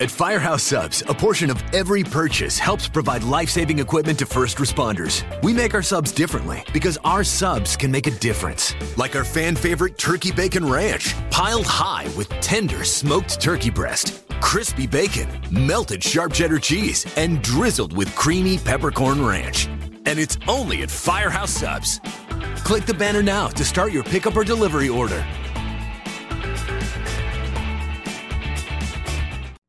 At Firehouse Subs, a portion of every purchase helps provide life saving equipment to first responders. We make our subs differently because our subs can make a difference. Like our fan favorite Turkey Bacon Ranch, piled high with tender smoked turkey breast, crispy bacon, melted sharp cheddar cheese, and drizzled with creamy peppercorn ranch. And it's only at Firehouse Subs. Click the banner now to start your pickup or delivery order.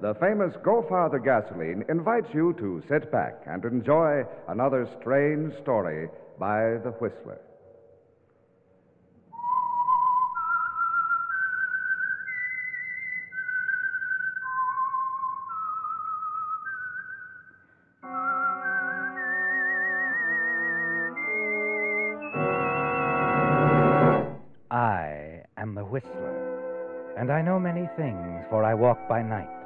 the famous Go Farther gasoline, invites you to sit back and enjoy another strange story by The Whistler. I am the Whistler, and I know many things, for I walk by night.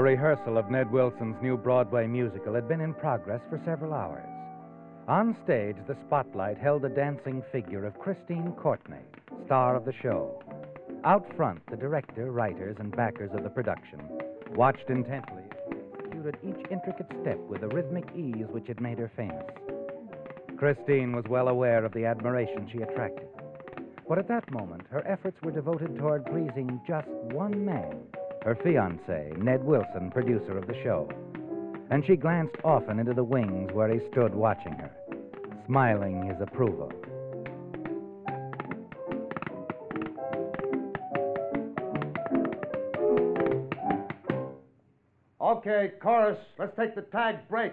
The rehearsal of Ned Wilson's new Broadway musical had been in progress for several hours. On stage, the spotlight held the dancing figure of Christine Courtney, star of the show. Out front, the director, writers, and backers of the production watched intently executed each intricate step with the rhythmic ease which had made her famous. Christine was well aware of the admiration she attracted. But at that moment, her efforts were devoted toward pleasing just one man, her fiance, Ned Wilson, producer of the show. And she glanced often into the wings where he stood watching her, smiling his approval. Okay, chorus, let's take the tag break.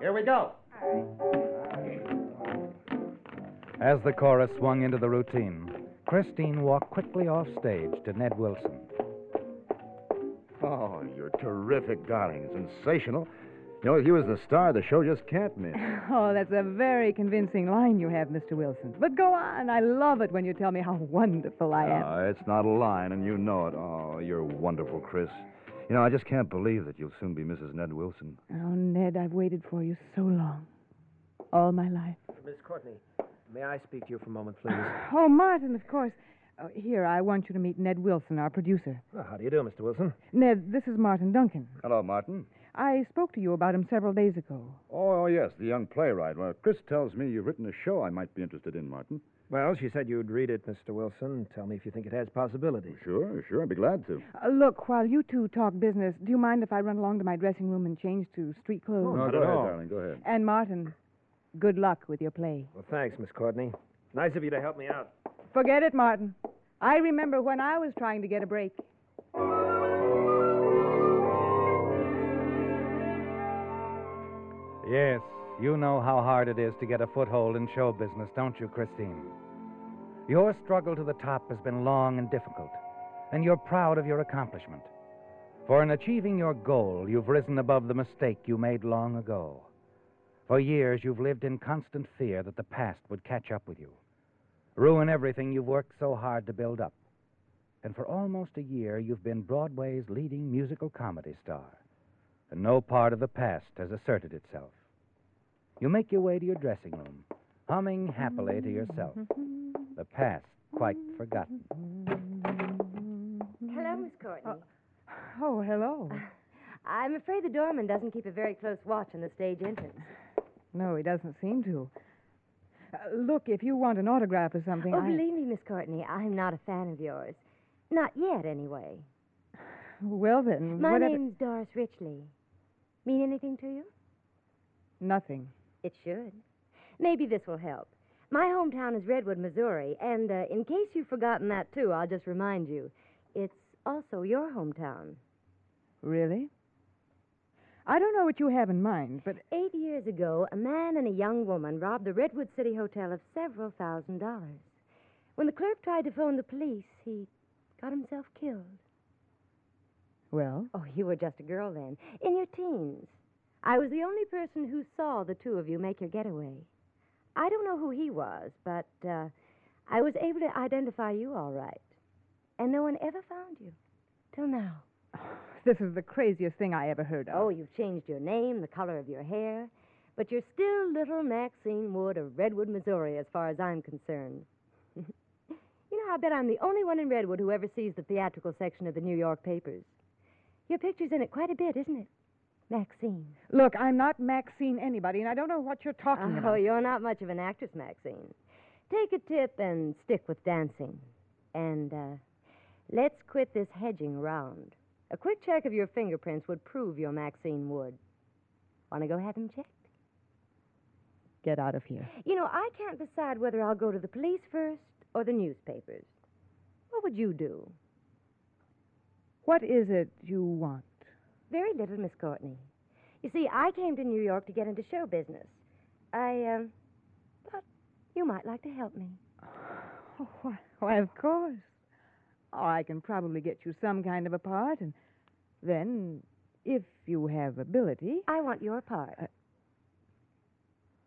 Here we go. As the chorus swung into the routine, Christine walked quickly off stage to Ned Wilson. Oh, you're terrific, darling. Sensational. You know, if you was the star, the show just can't miss. Oh, that's a very convincing line you have, Mr. Wilson. But go on. I love it when you tell me how wonderful I am. Ah, it's not a line, and you know it. Oh, you're wonderful, Chris. You know, I just can't believe that you'll soon be Mrs. Ned Wilson. Oh, Ned, I've waited for you so long. All my life. Miss Courtney, may I speak to you for a moment, please? Oh, Martin, of course. Uh, here, I want you to meet Ned Wilson, our producer. Well, how do you do, Mr. Wilson? Ned, this is Martin Duncan. Hello, Martin. I spoke to you about him several days ago. Oh, oh, yes, the young playwright. Well, Chris tells me you've written a show I might be interested in, Martin. Well, she said you'd read it, Mr. Wilson. Tell me if you think it has possibilities. Sure, sure. I'd be glad to. Uh, look, while you two talk business, do you mind if I run along to my dressing room and change to street clothes? Oh, no, go ahead, all. darling. Go ahead. And Martin, good luck with your play. Well, thanks, Miss Courtney. Nice of you to help me out. Forget it, Martin. I remember when I was trying to get a break. Yes, you know how hard it is to get a foothold in show business, don't you, Christine? Your struggle to the top has been long and difficult, and you're proud of your accomplishment. For in achieving your goal, you've risen above the mistake you made long ago. For years, you've lived in constant fear that the past would catch up with you, ruin everything you've worked so hard to build up. And for almost a year, you've been Broadway's leading musical comedy star and no part of the past has asserted itself. You make your way to your dressing room, humming happily to yourself, the past quite forgotten. Hello, Miss Courtney. Uh, oh, hello. Uh, I'm afraid the doorman doesn't keep a very close watch on the stage entrance. No, he doesn't seem to. Uh, look, if you want an autograph or something, Oh, I... believe me, Miss Courtney, I'm not a fan of yours. Not yet, anyway. Well, then, My whatever. name's Doris Richley. Mean anything to you? Nothing. It should. Maybe this will help. My hometown is Redwood, Missouri, and uh, in case you've forgotten that too, I'll just remind you. It's also your hometown. Really? I don't know what you have in mind, but Eight years ago, a man and a young woman robbed the Redwood City Hotel of several thousand dollars. When the clerk tried to phone the police, he got himself killed. well, Oh, you were just a girl then, in your teens. I was the only person who saw the two of you make your getaway. I don't know who he was, but uh, I was able to identify you all right. And no one ever found you. Till now. this is the craziest thing I ever heard of. Oh, you've changed your name, the color of your hair, but you're still little Maxine Wood of Redwood, Missouri, as far as I'm concerned. you know, I bet I'm the only one in Redwood who ever sees the theatrical section of the New York papers. Your picture's in it quite a bit, isn't it? Maxine. Look, I'm not Maxine anybody, and I don't know what you're talking Oh, about. you're not much of an actress, Maxine. Take a tip and stick with dancing. And uh, let's quit this hedging round. A quick check of your fingerprints would prove you're Maxine Wood. Want to go have them checked? Get out of here. You know, I can't decide whether I'll go to the police first or the newspapers. What would you do? What is it you want? Very little, Miss Courtney. You see, I came to New York to get into show business. I, um, thought you might like to help me. Oh, why, why, of course. Oh, I can probably get you some kind of a part, and then, if you have ability, I want your part. Uh,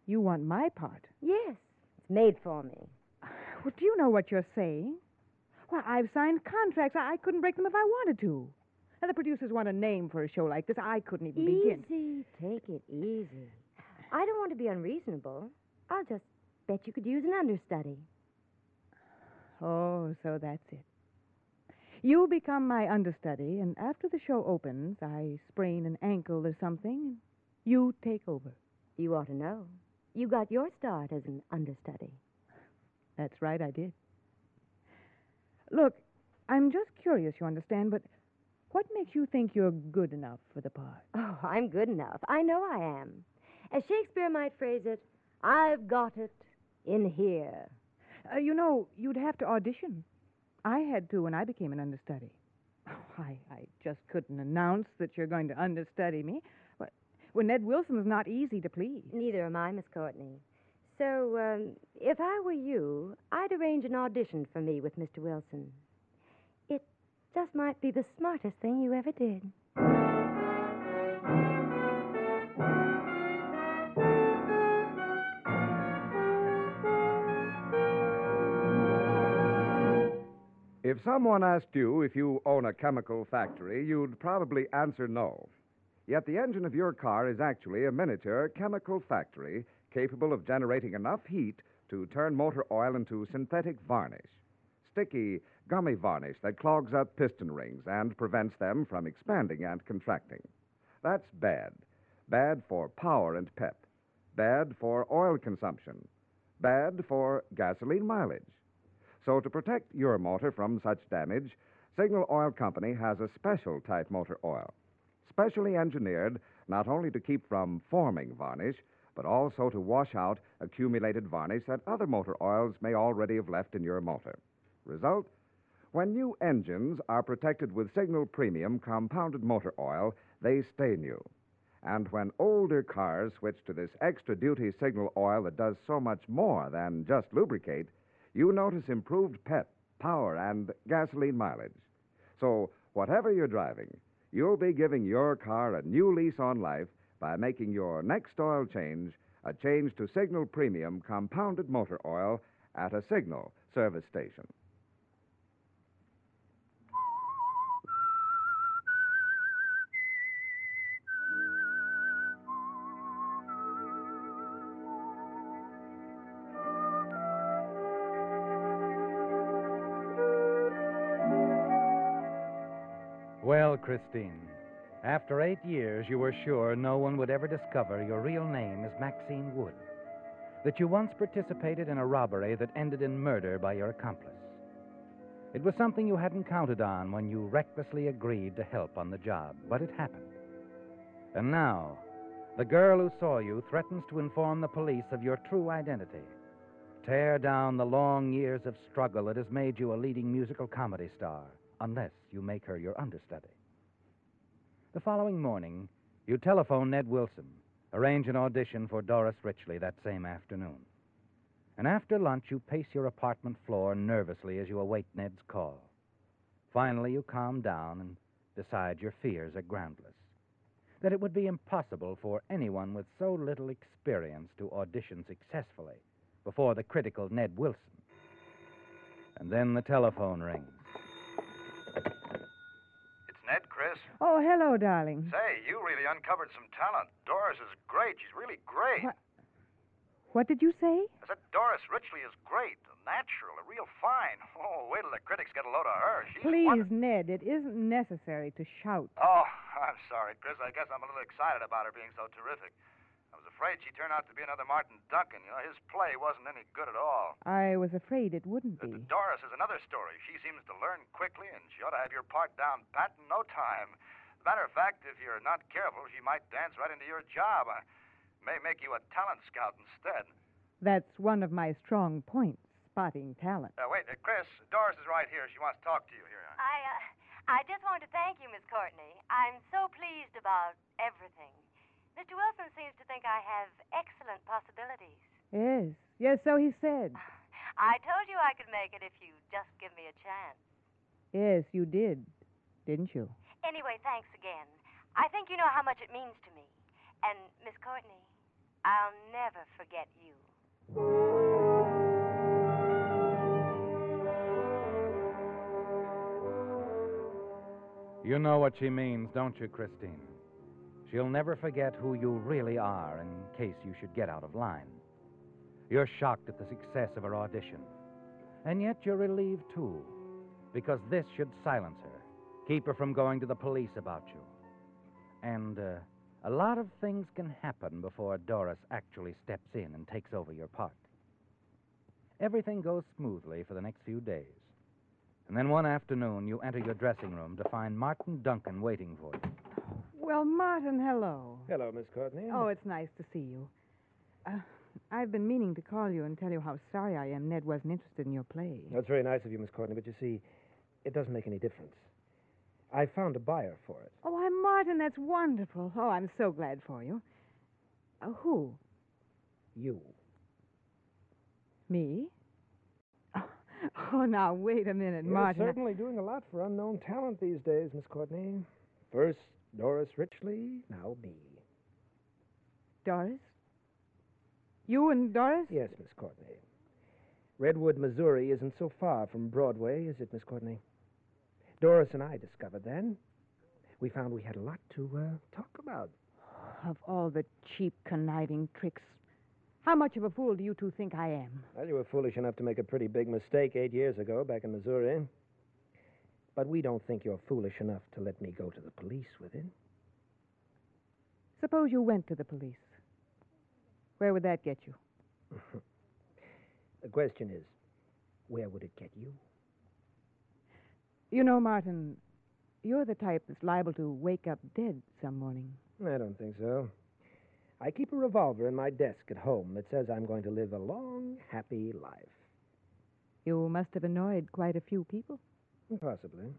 you want my part. yes, it's made for me. Well, do you know what you're saying? Why, I've signed contracts. I, I couldn't break them if I wanted to. And the producers want a name for a show like this. I couldn't even begin. Easy, take it easy. I don't want to be unreasonable. I'll just bet you could use an understudy. Oh, so that's it. You become my understudy, and after the show opens, I sprain an ankle or something, and you take over. You ought to know. You got your start as an understudy. That's right, I did. Look, I'm just curious, you understand, but what makes you think you're good enough for the part? Oh, I'm good enough. I know I am. As Shakespeare might phrase it, I've got it in here. Uh, you know, you'd have to audition. I had to when I became an understudy. Oh, I, I just couldn't announce that you're going to understudy me. But when Ned Wilson's not easy to please. Neither am I, Miss Courtney. So, um, if I were you, I'd arrange an audition for me with Mr. Wilson. It just might be the smartest thing you ever did. If someone asked you if you own a chemical factory, you'd probably answer no. Yet the engine of your car is actually a miniature chemical factory capable of generating enough heat to turn motor oil into synthetic varnish. Sticky, gummy varnish that clogs up piston rings and prevents them from expanding and contracting. That's bad. Bad for power and pep. Bad for oil consumption. Bad for gasoline mileage. So, to protect your motor from such damage, Signal Oil Company has a special type motor oil, specially engineered not only to keep from forming varnish, but also to wash out accumulated varnish that other motor oils may already have left in your motor. Result? When new engines are protected with Signal Premium compounded motor oil, they stay new. And when older cars switch to this extra duty Signal oil that does so much more than just lubricate, you notice improved pep, power, and gasoline mileage. So, whatever you're driving, you'll be giving your car a new lease on life by making your next oil change a change to Signal Premium compounded motor oil at a Signal service station. Christine, after eight years, you were sure no one would ever discover your real name is Maxine Wood. That you once participated in a robbery that ended in murder by your accomplice. It was something you hadn't counted on when you recklessly agreed to help on the job, but it happened. And now, the girl who saw you threatens to inform the police of your true identity. Tear down the long years of struggle that has made you a leading musical comedy star, unless you make her your understudy. The following morning, you telephone Ned Wilson, arrange an audition for Doris Richley that same afternoon. And after lunch, you pace your apartment floor nervously as you await Ned's call. Finally, you calm down and decide your fears are groundless. That it would be impossible for anyone with so little experience to audition successfully before the critical Ned Wilson. And then the telephone rings. Chris. Oh, hello, darling. Say, you really uncovered some talent. Doris is great. She's really great. What? What did you say? I said Doris Richley is great. Natural, a real fine. Oh, wait till the critics get a load of her. She's Please, Ned, it isn't necessary to shout. Oh, I'm sorry, Chris. I guess I'm a little excited about her being so terrific. I was afraid she turned out to be another Martin Duncan. You know, his play wasn't any good at all. I was afraid it wouldn't Uh, be. Doris is another story. She seems to learn quickly, and she ought to have your part down pat in no time. Matter of fact, if you're not careful, she might dance right into your job. I may make you a talent scout instead. That's one of my strong points, spotting talent. Uh, wait, uh, Chris, Doris is right here. She wants to talk to you here. I, uh, I just want to thank you, Miss Courtney. I'm so pleased about everything. Mr. Wilson seems to think I have excellent possibilities. Yes, yes, so he said. I told you I could make it if you just give me a chance. Yes, you did, didn't you? Anyway, thanks again. I think you know how much it means to me. And, Miss Courtney, I'll never forget you. You know what she means, don't you, Christine? She'll never forget who you really are in case you should get out of line. You're shocked at the success of her audition. And yet you're relieved, too, because this should silence her, keep her from going to the police about you. And uh, a lot of things can happen before Doris actually steps in and takes over your part. Everything goes smoothly for the next few days. And then one afternoon, you enter your dressing room to find Martin Duncan waiting for you. Well, Martin, hello. Hello, Miss Courtney. Oh, it's nice to see you. Uh, I've been meaning to call you and tell you how sorry I am Ned wasn't interested in your play. That's very nice of you, Miss Courtney, but you see, it doesn't make any difference. I found a buyer for it. Oh, why, Martin, that's wonderful. Oh, I'm so glad for you. Uh, who? You. Me? Oh, now, wait a minute, Martin. You're Martin. I- certainly doing a lot for unknown talent these days, Miss Courtney. First, Doris Richley, now me. Doris? You and Doris? Yes, Miss Courtney. Redwood, Missouri isn't so far from Broadway, is it, Miss Courtney? Doris and I discovered then. We found we had a lot to uh, talk about. Of all the cheap, conniving tricks, how much of a fool do you two think I am? Well, you were foolish enough to make a pretty big mistake eight years ago back in Missouri. But we don't think you're foolish enough to let me go to the police with it. Suppose you went to the police. Where would that get you? The question is, where would it get you? You know, Martin, you're the type that's liable to wake up dead some morning. I don't think so. I keep a revolver in my desk at home that says I'm going to live a long, happy life. You must have annoyed quite a few people. Possibly.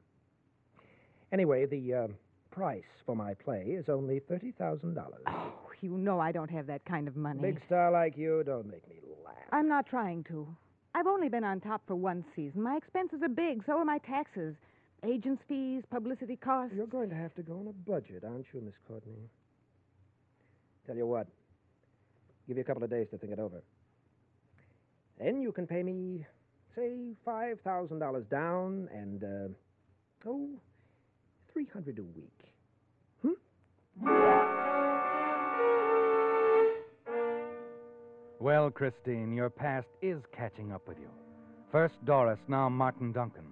Anyway, the uh, price for my play is only $30,000. Oh, you know I don't have that kind of money. Big star like you, don't make me laugh. I'm not trying to. I've only been on top for one season. My expenses are big, so are my taxes. Agents' fees, publicity costs. You're going to have to go on a budget, aren't you, Miss Courtney? Tell you what, give you a couple of days to think it over. Then you can pay me, say, $5,000 down and, uh, oh, 300 a week. Hmm? Well, Christine, your past is catching up with you. First Doris, now Martin Duncan.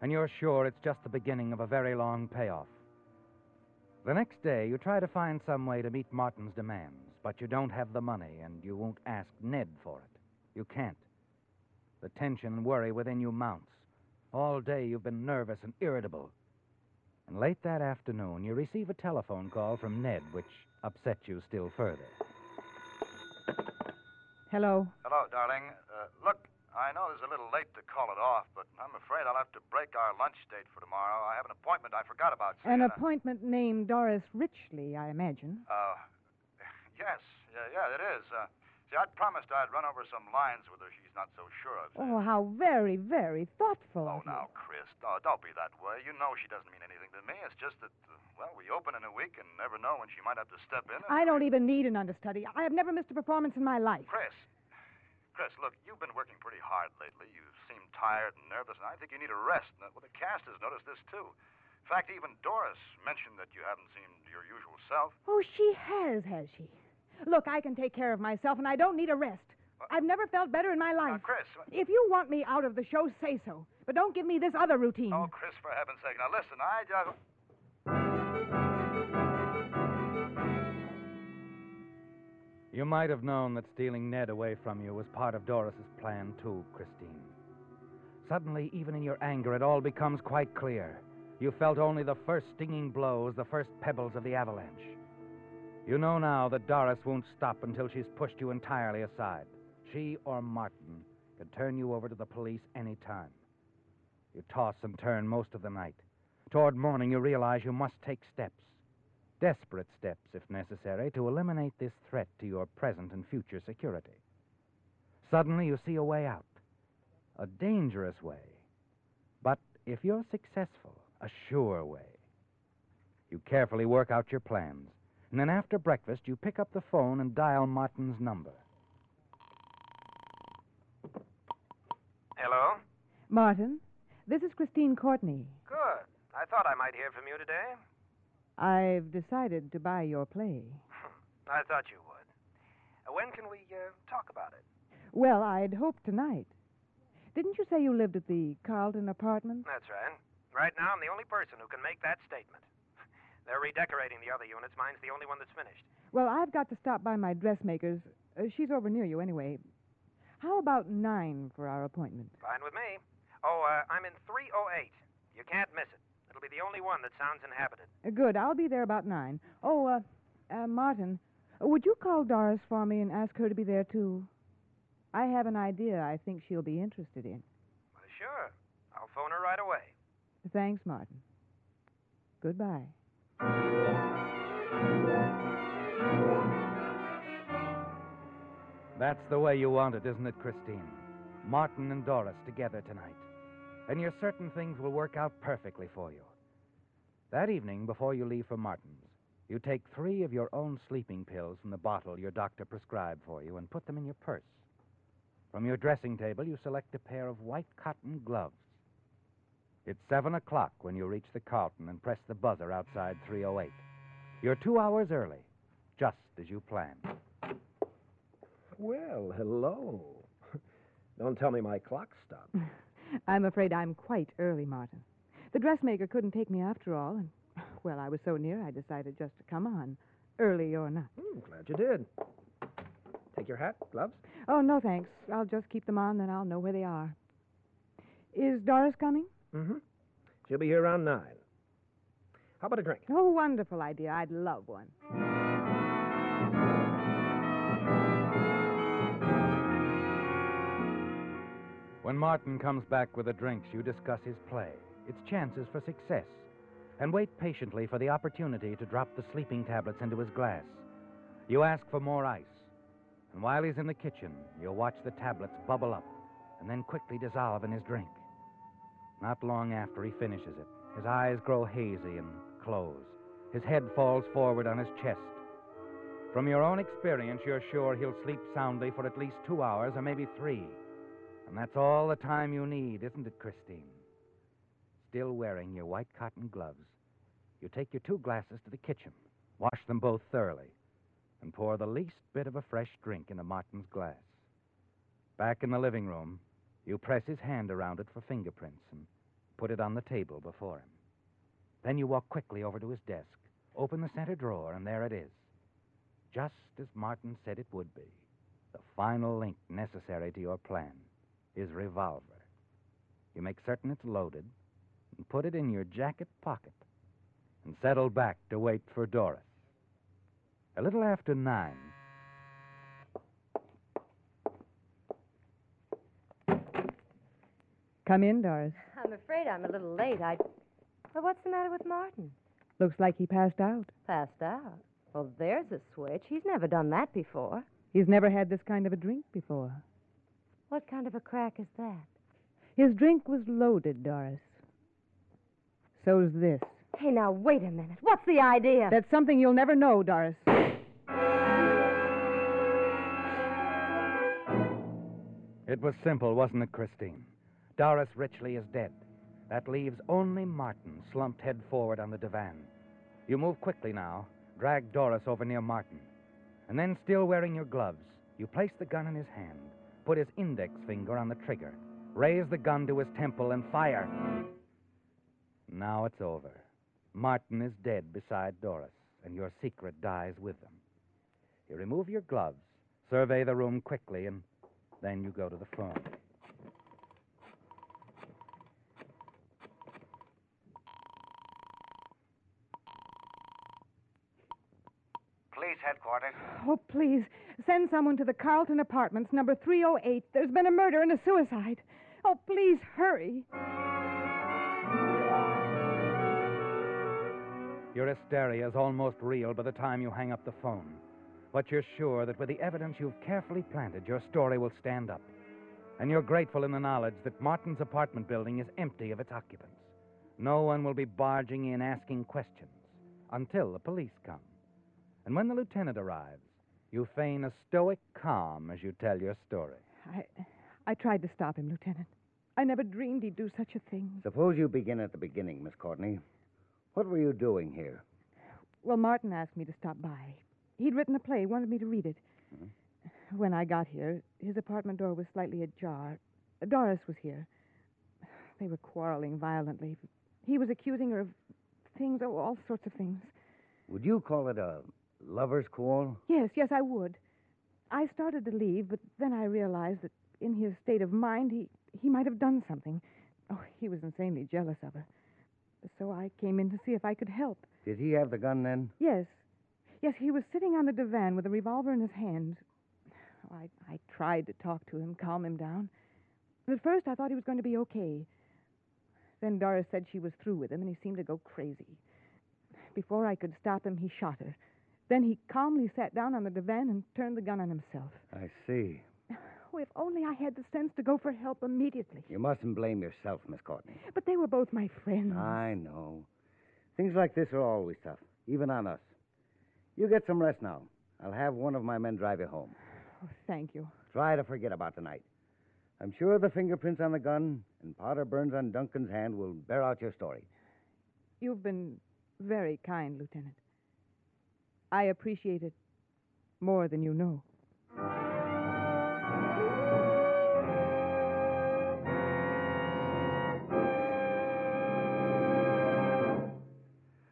And you're sure it's just the beginning of a very long payoff. The next day, you try to find some way to meet Martin's demands, but you don't have the money, and you won't ask Ned for it. You can't. The tension and worry within you mounts. All day you've been nervous and irritable. And late that afternoon, you receive a telephone call from Ned, which upsets you still further. Hello. Hello, darling. Uh, look, I know it's a little late to call it off, but I'm afraid I'll have to break our lunch date for tomorrow. I have an appointment I forgot about. An Sienna. appointment named Doris Richley, I imagine. Uh, yes, yeah, yeah, it is. Uh, see, I'd promised I'd run over some lines with her she's not so sure of. Oh, how very, very thoughtful. Oh, of you. now, Chris, don't be that way. You know she doesn't mean anything to me. It's just that, uh, well, we open in a week and never know when she might have to step in. And... I don't even need an understudy. I have never missed a performance in my life. Chris, Chris, look, you've been working pretty hard lately. You seem tired and nervous, and I think you need a rest. Well, the cast has noticed this, too. In fact, even Doris mentioned that you haven't seemed your usual self. Oh, she has, has she? Look, I can take care of myself, and I don't need a rest. I've never felt better in my Now, life. Chris. uh, If you want me out of the show, say so. But don't give me this other routine. Oh, Chris, for heaven's sake. Now, listen, I just. You might have known that stealing Ned away from you was part of Doris's plan, too, Christine. Suddenly, even in your anger, it all becomes quite clear. You felt only the first stinging blows, the first pebbles of the avalanche. You know now that Doris won't stop until she's pushed you entirely aside. She or Martin could turn you over to the police any time. You toss and turn most of the night. Toward morning, you realize you must take steps desperate steps, if necessary, to eliminate this threat to your present and future security. Suddenly, you see a way out, a dangerous way, but if you're successful, a sure way. You carefully work out your plans, and then after breakfast, you pick up the phone and dial Martin's number. Hello? Martin, this is Christine Courtney. Good. I thought I might hear from you today. I've decided to buy your play. I thought you would. Uh, when can we uh, talk about it? Well, I'd hoped tonight. Didn't you say you lived at the Carlton apartment? That's right. Right now, I'm the only person who can make that statement. They're redecorating the other units. Mine's the only one that's finished. Well, I've got to stop by my dressmaker's. Uh, she's over near you anyway. How about nine for our appointment? Fine with me. Oh, uh, I'm in 308. You can't miss it. It'll be the only one that sounds inhabited. Uh, good. I'll be there about nine. Oh, uh, uh, Martin, uh, would you call Doris for me and ask her to be there too? I have an idea I think she'll be interested in. Well, sure. I'll phone her right away. Thanks, Martin. Goodbye. That's the way you want it, isn't it, Christine? Martin and Doris together tonight. And you're certain things will work out perfectly for you. That evening, before you leave for Martin's, you take three of your own sleeping pills from the bottle your doctor prescribed for you and put them in your purse. From your dressing table, you select a pair of white cotton gloves. It's seven o'clock when you reach the Carlton and press the buzzer outside 308. You're two hours early, just as you planned. Well, hello. Don't tell me my clock stopped. I'm afraid I'm quite early, Martin. The dressmaker couldn't take me after all, and, well, I was so near I decided just to come on, early or not. Hmm, glad you did. Take your hat, gloves. Oh, no, thanks. I'll just keep them on, then I'll know where they are. Is Doris coming? Mm-hmm. She'll be here around nine. How about a drink? Oh, wonderful idea. I'd love one. When Martin comes back with the drinks, you discuss his play, its chances for success, and wait patiently for the opportunity to drop the sleeping tablets into his glass. You ask for more ice, and while he's in the kitchen, you'll watch the tablets bubble up and then quickly dissolve in his drink. Not long after he finishes it, his eyes grow hazy and close. His head falls forward on his chest. From your own experience, you're sure he'll sleep soundly for at least two hours or maybe three. And that's all the time you need, isn't it, Christine? Still wearing your white cotton gloves, you take your two glasses to the kitchen, wash them both thoroughly, and pour the least bit of a fresh drink into Martin's glass. Back in the living room, you press his hand around it for fingerprints and put it on the table before him. Then you walk quickly over to his desk, open the center drawer, and there it is. Just as Martin said it would be. The final link necessary to your plan his revolver. You make certain it's loaded and put it in your jacket pocket and settle back to wait for Doris. A little after nine, Come in, Doris. I'm afraid I'm a little late. I. Well, what's the matter with Martin? Looks like he passed out. Passed out. Well, there's a switch. He's never done that before. He's never had this kind of a drink before. What kind of a crack is that? His drink was loaded, Doris. So's this. Hey, now, wait a minute. What's the idea? That's something you'll never know, Doris. it was simple, wasn't it, Christine? Doris Richley is dead. That leaves only Martin slumped head forward on the divan. You move quickly now, drag Doris over near Martin. And then, still wearing your gloves, you place the gun in his hand, put his index finger on the trigger, raise the gun to his temple, and fire. Now it's over. Martin is dead beside Doris, and your secret dies with them. You remove your gloves, survey the room quickly, and then you go to the phone. Police headquarters. Oh, please, send someone to the Carlton Apartments, number 308. There's been a murder and a suicide. Oh, please, hurry. Your hysteria is almost real by the time you hang up the phone. But you're sure that with the evidence you've carefully planted, your story will stand up. And you're grateful in the knowledge that Martin's apartment building is empty of its occupants. No one will be barging in asking questions until the police come. And when the lieutenant arrives, you feign a stoic calm as you tell your story. I, I tried to stop him, Lieutenant. I never dreamed he'd do such a thing. Suppose you begin at the beginning, Miss Courtney. What were you doing here? Well, Martin asked me to stop by. He'd written a play, wanted me to read it. Mm-hmm. When I got here, his apartment door was slightly ajar. Doris was here. They were quarreling violently. He was accusing her of things, oh, all sorts of things. Would you call it a lover's quarrel? Yes, yes, I would. I started to leave, but then I realized that in his state of mind, he, he might have done something. Oh, he was insanely jealous of her. So I came in to see if I could help. Did he have the gun then? Yes. Yes, he was sitting on the divan with a revolver in his hand. I, I tried to talk to him, calm him down. At first, I thought he was going to be okay. Then Doris said she was through with him, and he seemed to go crazy. Before I could stop him, he shot her. Then he calmly sat down on the divan and turned the gun on himself. I see. Oh, if only I had the sense to go for help immediately. You mustn't blame yourself, Miss Courtney. But they were both my friends. I know. Things like this are always tough, even on us. You get some rest now. I'll have one of my men drive you home. Oh, thank you. Try to forget about tonight. I'm sure the fingerprints on the gun and powder burns on Duncan's hand will bear out your story. You've been very kind, Lieutenant. I appreciate it more than you know.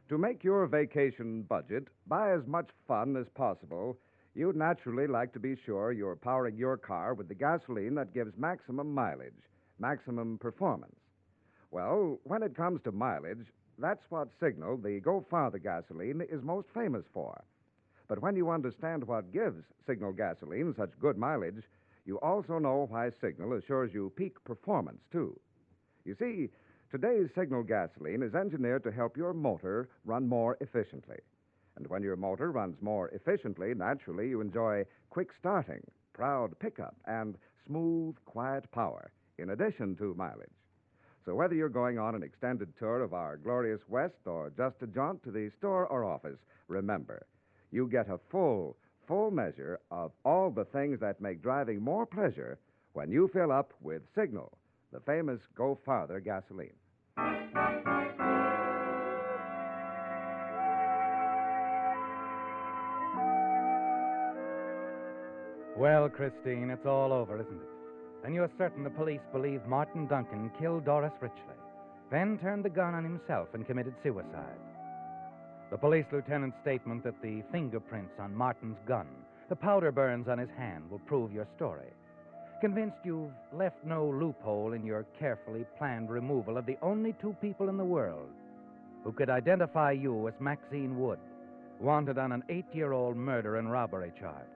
To make your vacation budget buy as much fun as possible, you'd naturally like to be sure you're powering your car with the gasoline that gives maximum mileage, maximum performance. Well, when it comes to mileage, that's what Signal, the Go Farther gasoline, is most famous for. But when you understand what gives Signal gasoline such good mileage, you also know why Signal assures you peak performance, too. You see, today's Signal gasoline is engineered to help your motor run more efficiently. And when your motor runs more efficiently, naturally you enjoy quick starting, proud pickup, and smooth, quiet power, in addition to mileage. So whether you're going on an extended tour of our glorious West or just a jaunt to the store or office, remember, you get a full, full measure of all the things that make driving more pleasure when you fill up with Signal, the famous Go Farther gasoline. Well, Christine, it's all over, isn't it? Then you're certain the police believe Martin Duncan killed Doris Richley, then turned the gun on himself and committed suicide. The police lieutenant's statement that the fingerprints on Martin's gun, the powder burns on his hand, will prove your story. Convinced you've left no loophole in your carefully planned removal of the only two people in the world who could identify you as Maxine Wood, wanted on an eight year old murder and robbery charge.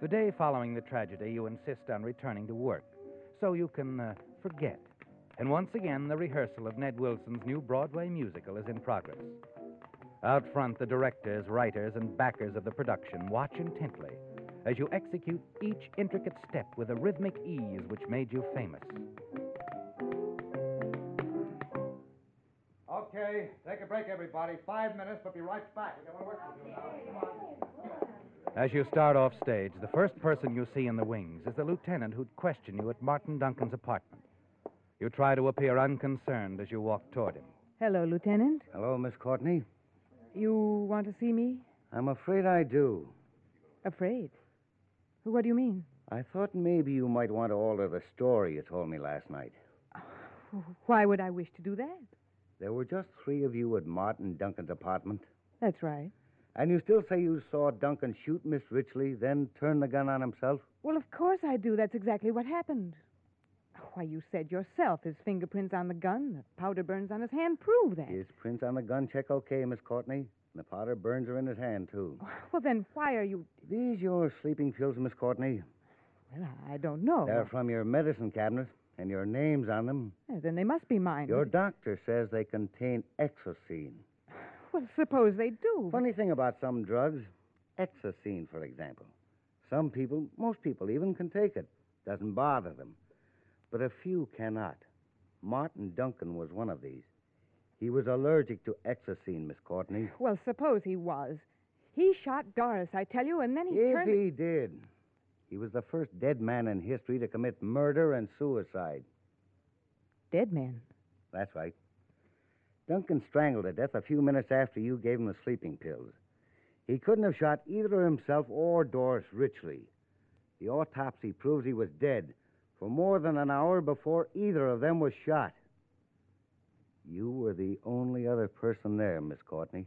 The day following the tragedy, you insist on returning to work so you can uh, forget. And once again, the rehearsal of Ned Wilson's new Broadway musical is in progress. Out front, the directors, writers, and backers of the production watch intently as you execute each intricate step with a rhythmic ease which made you famous. Okay, take a break, everybody. Five minutes, but be right back. We got more work to do now. Come on. As you start off stage, the first person you see in the wings is the lieutenant who'd question you at Martin Duncan's apartment. You try to appear unconcerned as you walk toward him. Hello, Lieutenant. Hello, Miss Courtney. You want to see me? I'm afraid I do. Afraid? What do you mean? I thought maybe you might want to alter the story you told me last night. Why would I wish to do that? There were just three of you at Martin Duncan's apartment, That's right. and you still say you saw Duncan shoot Miss Richley, then turn the gun on himself? Well, of course I do. That's exactly what happened. Why, you said yourself his fingerprints on the gun, the powder burns on his hand prove that. His prints on the gun check okay, Miss Courtney. And the powder burns are in his hand, too. Well, then why are you. These your sleeping pills, Miss Courtney? Well, I don't know. They're from your medicine cabinet, and your name's on them. Yeah, then they must be mine. Your doctor says they contain exocene. Well, suppose they do. Funny thing about some drugs, exocene, for example. Some people, most people even, can take it. Doesn't bother them. But a few cannot. Martin Duncan was one of these. He was allergic to exocene, Miss Courtney. Well, suppose he was. He shot Doris, I tell you, and then he If turned. he did. He was the first dead man in history to commit murder and suicide. Dead man. That's right. Duncan strangled to death a few minutes after you gave him the sleeping pills. He couldn't have shot either himself or Doris Richley. The autopsy proves he was dead for more than an hour before either of them was shot. You were the only other person there, Miss Courtney.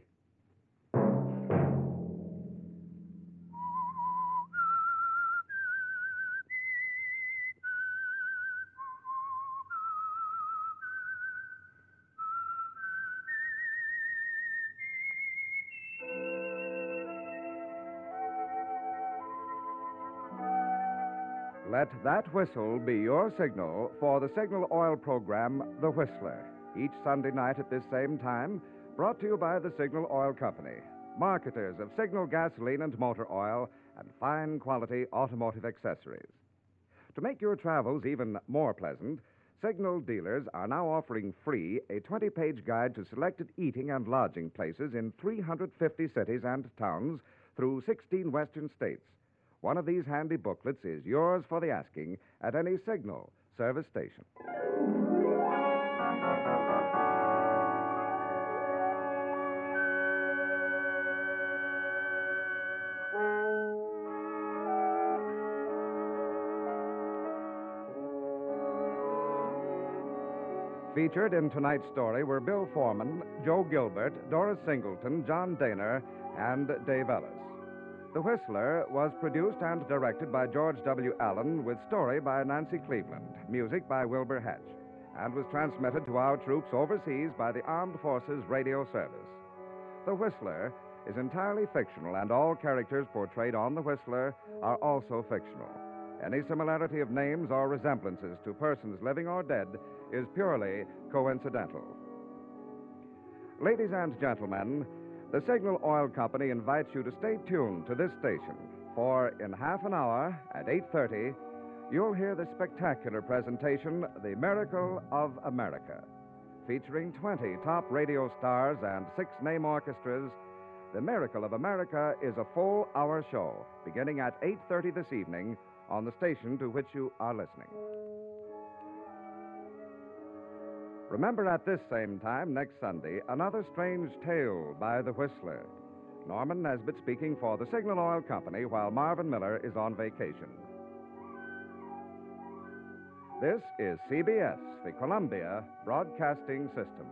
Let that whistle be your signal for the Signal Oil program, The Whistler. Each Sunday night at this same time, brought to you by the Signal Oil Company, marketers of Signal gasoline and motor oil and fine quality automotive accessories. To make your travels even more pleasant, Signal dealers are now offering free a 20 page guide to selected eating and lodging places in 350 cities and towns through 16 western states. One of these handy booklets is yours for the asking at any Signal service station. Featured in tonight's story were Bill Forman, Joe Gilbert, Doris Singleton, John Dehner, and Dave Ellis. The Whistler was produced and directed by George W. Allen with story by Nancy Cleveland, music by Wilbur Hatch, and was transmitted to our troops overseas by the Armed Forces Radio Service. The Whistler is entirely fictional, and all characters portrayed on The Whistler are also fictional. Any similarity of names or resemblances to persons living or dead is purely coincidental. Ladies and gentlemen, the Signal Oil Company invites you to stay tuned to this station, for in half an hour at 8:30, you'll hear the spectacular presentation The Miracle of America. Featuring 20 top radio stars and six name orchestras, The Miracle of America is a full hour show beginning at 8:30 this evening on the station to which you are listening. Remember at this same time next Sunday another strange tale by the Whistler. Norman Nesbitt speaking for the Signal Oil Company while Marvin Miller is on vacation. This is CBS, the Columbia Broadcasting System.